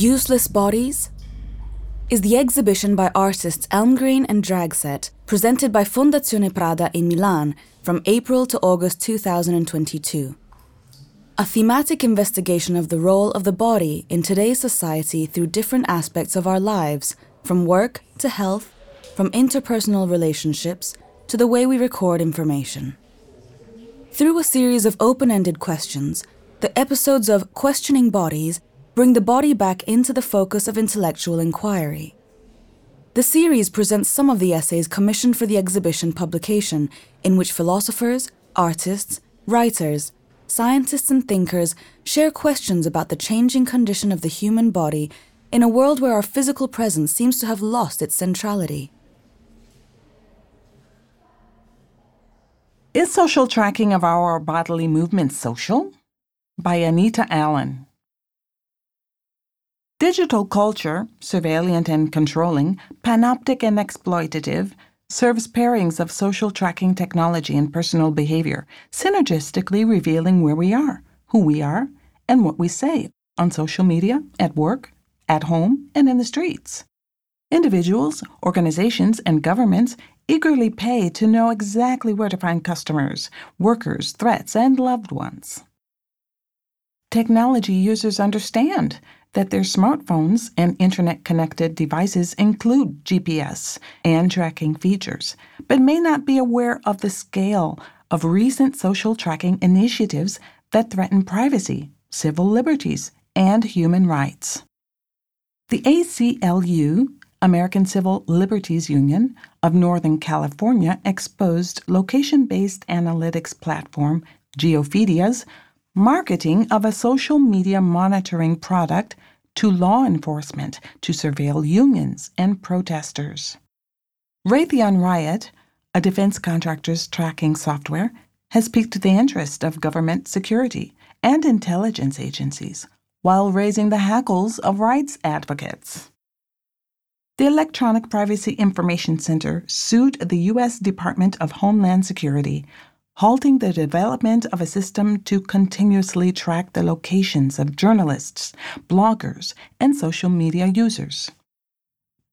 Useless Bodies is the exhibition by artists Elmgreen and Dragset, presented by Fondazione Prada in Milan from April to August 2022. A thematic investigation of the role of the body in today's society through different aspects of our lives, from work to health, from interpersonal relationships to the way we record information. Through a series of open ended questions, the episodes of Questioning Bodies bring the body back into the focus of intellectual inquiry. The series presents some of the essays commissioned for the exhibition publication, in which philosophers, artists, writers, scientists, and thinkers share questions about the changing condition of the human body in a world where our physical presence seems to have lost its centrality. Is social tracking of our bodily movements social? By Anita Allen. Digital culture, surveillant and controlling, panoptic and exploitative, serves pairings of social tracking technology and personal behavior, synergistically revealing where we are, who we are, and what we say on social media, at work, at home, and in the streets. Individuals, organizations, and governments eagerly pay to know exactly where to find customers, workers, threats, and loved ones. Technology users understand that their smartphones and internet connected devices include GPS and tracking features, but may not be aware of the scale of recent social tracking initiatives that threaten privacy, civil liberties, and human rights. The ACLU, American Civil Liberties Union of Northern California, exposed location based analytics platform Geofedia's marketing of a social media monitoring product to law enforcement to surveil unions and protesters. Raytheon Riot, a defense contractor's tracking software, has piqued the interest of government security and intelligence agencies while raising the hackles of rights advocates. The Electronic Privacy Information Center sued the U.S. Department of Homeland Security halting the development of a system to continuously track the locations of journalists, bloggers, and social media users.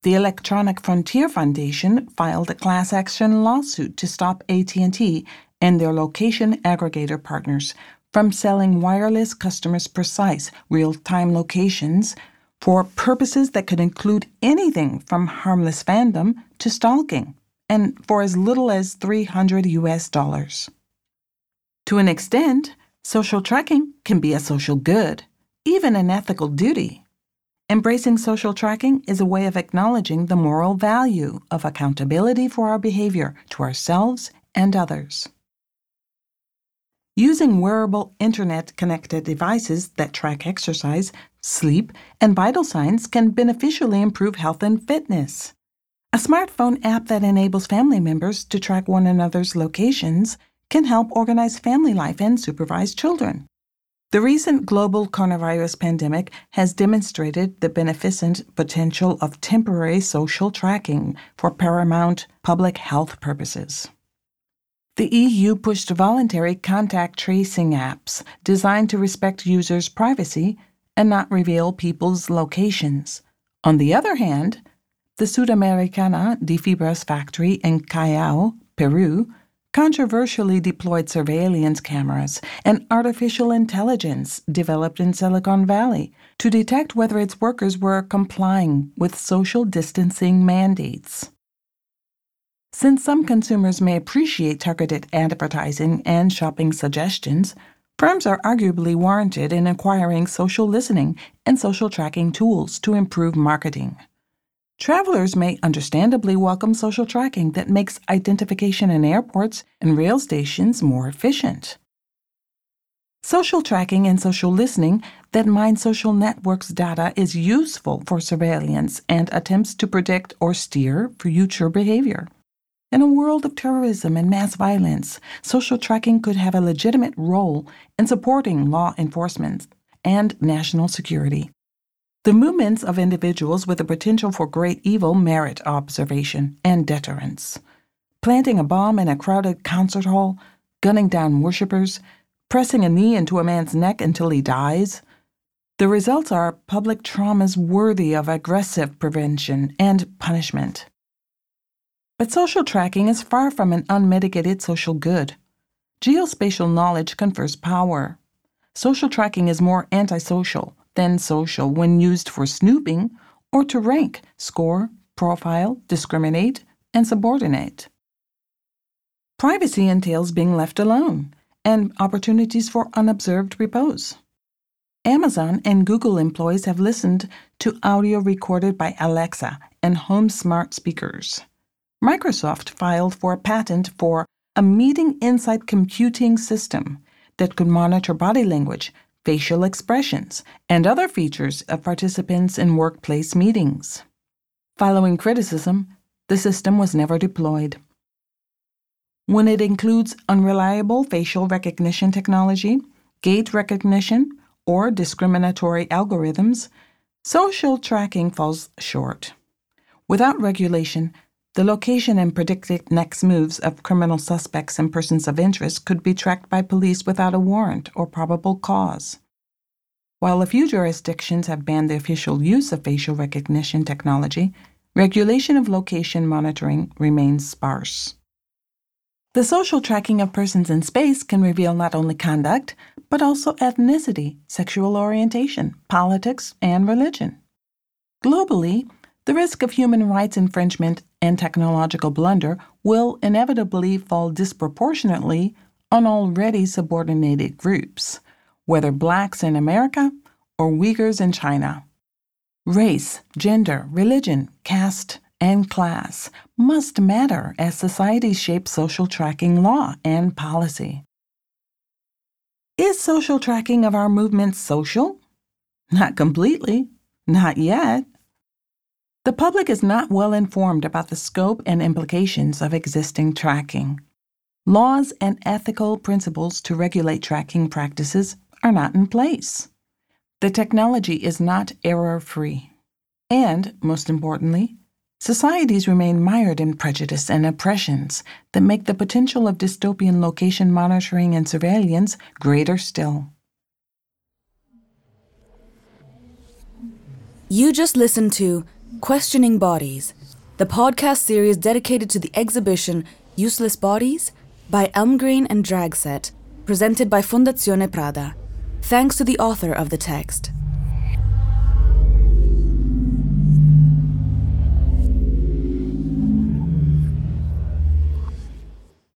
The Electronic Frontier Foundation filed a class action lawsuit to stop AT&T and their location aggregator partners from selling wireless customers precise real-time locations for purposes that could include anything from harmless fandom to stalking and for as little as 300 US dollars. To an extent, social tracking can be a social good, even an ethical duty. Embracing social tracking is a way of acknowledging the moral value of accountability for our behavior to ourselves and others. Using wearable internet connected devices that track exercise, sleep, and vital signs can beneficially improve health and fitness. A smartphone app that enables family members to track one another's locations can help organize family life and supervise children. The recent global coronavirus pandemic has demonstrated the beneficent potential of temporary social tracking for paramount public health purposes. The EU pushed voluntary contact tracing apps designed to respect users' privacy and not reveal people's locations. On the other hand, the Sudamericana de Fibras factory in Callao, Peru, controversially deployed surveillance cameras and artificial intelligence developed in Silicon Valley to detect whether its workers were complying with social distancing mandates. Since some consumers may appreciate targeted advertising and shopping suggestions, firms are arguably warranted in acquiring social listening and social tracking tools to improve marketing. Travelers may understandably welcome social tracking that makes identification in airports and rail stations more efficient. Social tracking and social listening that mine social networks data is useful for surveillance and attempts to predict or steer future behavior. In a world of terrorism and mass violence, social tracking could have a legitimate role in supporting law enforcement and national security. The movements of individuals with the potential for great evil merit observation and deterrence. Planting a bomb in a crowded concert hall, gunning down worshippers, pressing a knee into a man's neck until he dies. The results are public traumas worthy of aggressive prevention and punishment. But social tracking is far from an unmitigated social good. Geospatial knowledge confers power. Social tracking is more antisocial than social when used for snooping or to rank, score, profile, discriminate, and subordinate. Privacy entails being left alone and opportunities for unobserved repose. Amazon and Google employees have listened to audio recorded by Alexa and home smart speakers. Microsoft filed for a patent for a meeting insights computing system that could monitor body language, facial expressions, and other features of participants in workplace meetings. Following criticism, the system was never deployed. When it includes unreliable facial recognition technology, gait recognition, or discriminatory algorithms, social tracking falls short. Without regulation, the location and predicted next moves of criminal suspects and persons of interest could be tracked by police without a warrant or probable cause. While a few jurisdictions have banned the official use of facial recognition technology, regulation of location monitoring remains sparse. The social tracking of persons in space can reveal not only conduct, but also ethnicity, sexual orientation, politics, and religion. Globally, the risk of human rights infringement and technological blunder will inevitably fall disproportionately on already subordinated groups, whether blacks in America or Uyghurs in China. Race, gender, religion, caste, and class must matter as societies shape social tracking law and policy. Is social tracking of our movement social? Not completely. Not yet. The public is not well informed about the scope and implications of existing tracking. Laws and ethical principles to regulate tracking practices are not in place. The technology is not error free. And, most importantly, Societies remain mired in prejudice and oppressions that make the potential of dystopian location monitoring and surveillance greater still. You just listened to Questioning Bodies, the podcast series dedicated to the exhibition Useless Bodies by Elmgreen and Dragset, presented by Fondazione Prada. Thanks to the author of the text.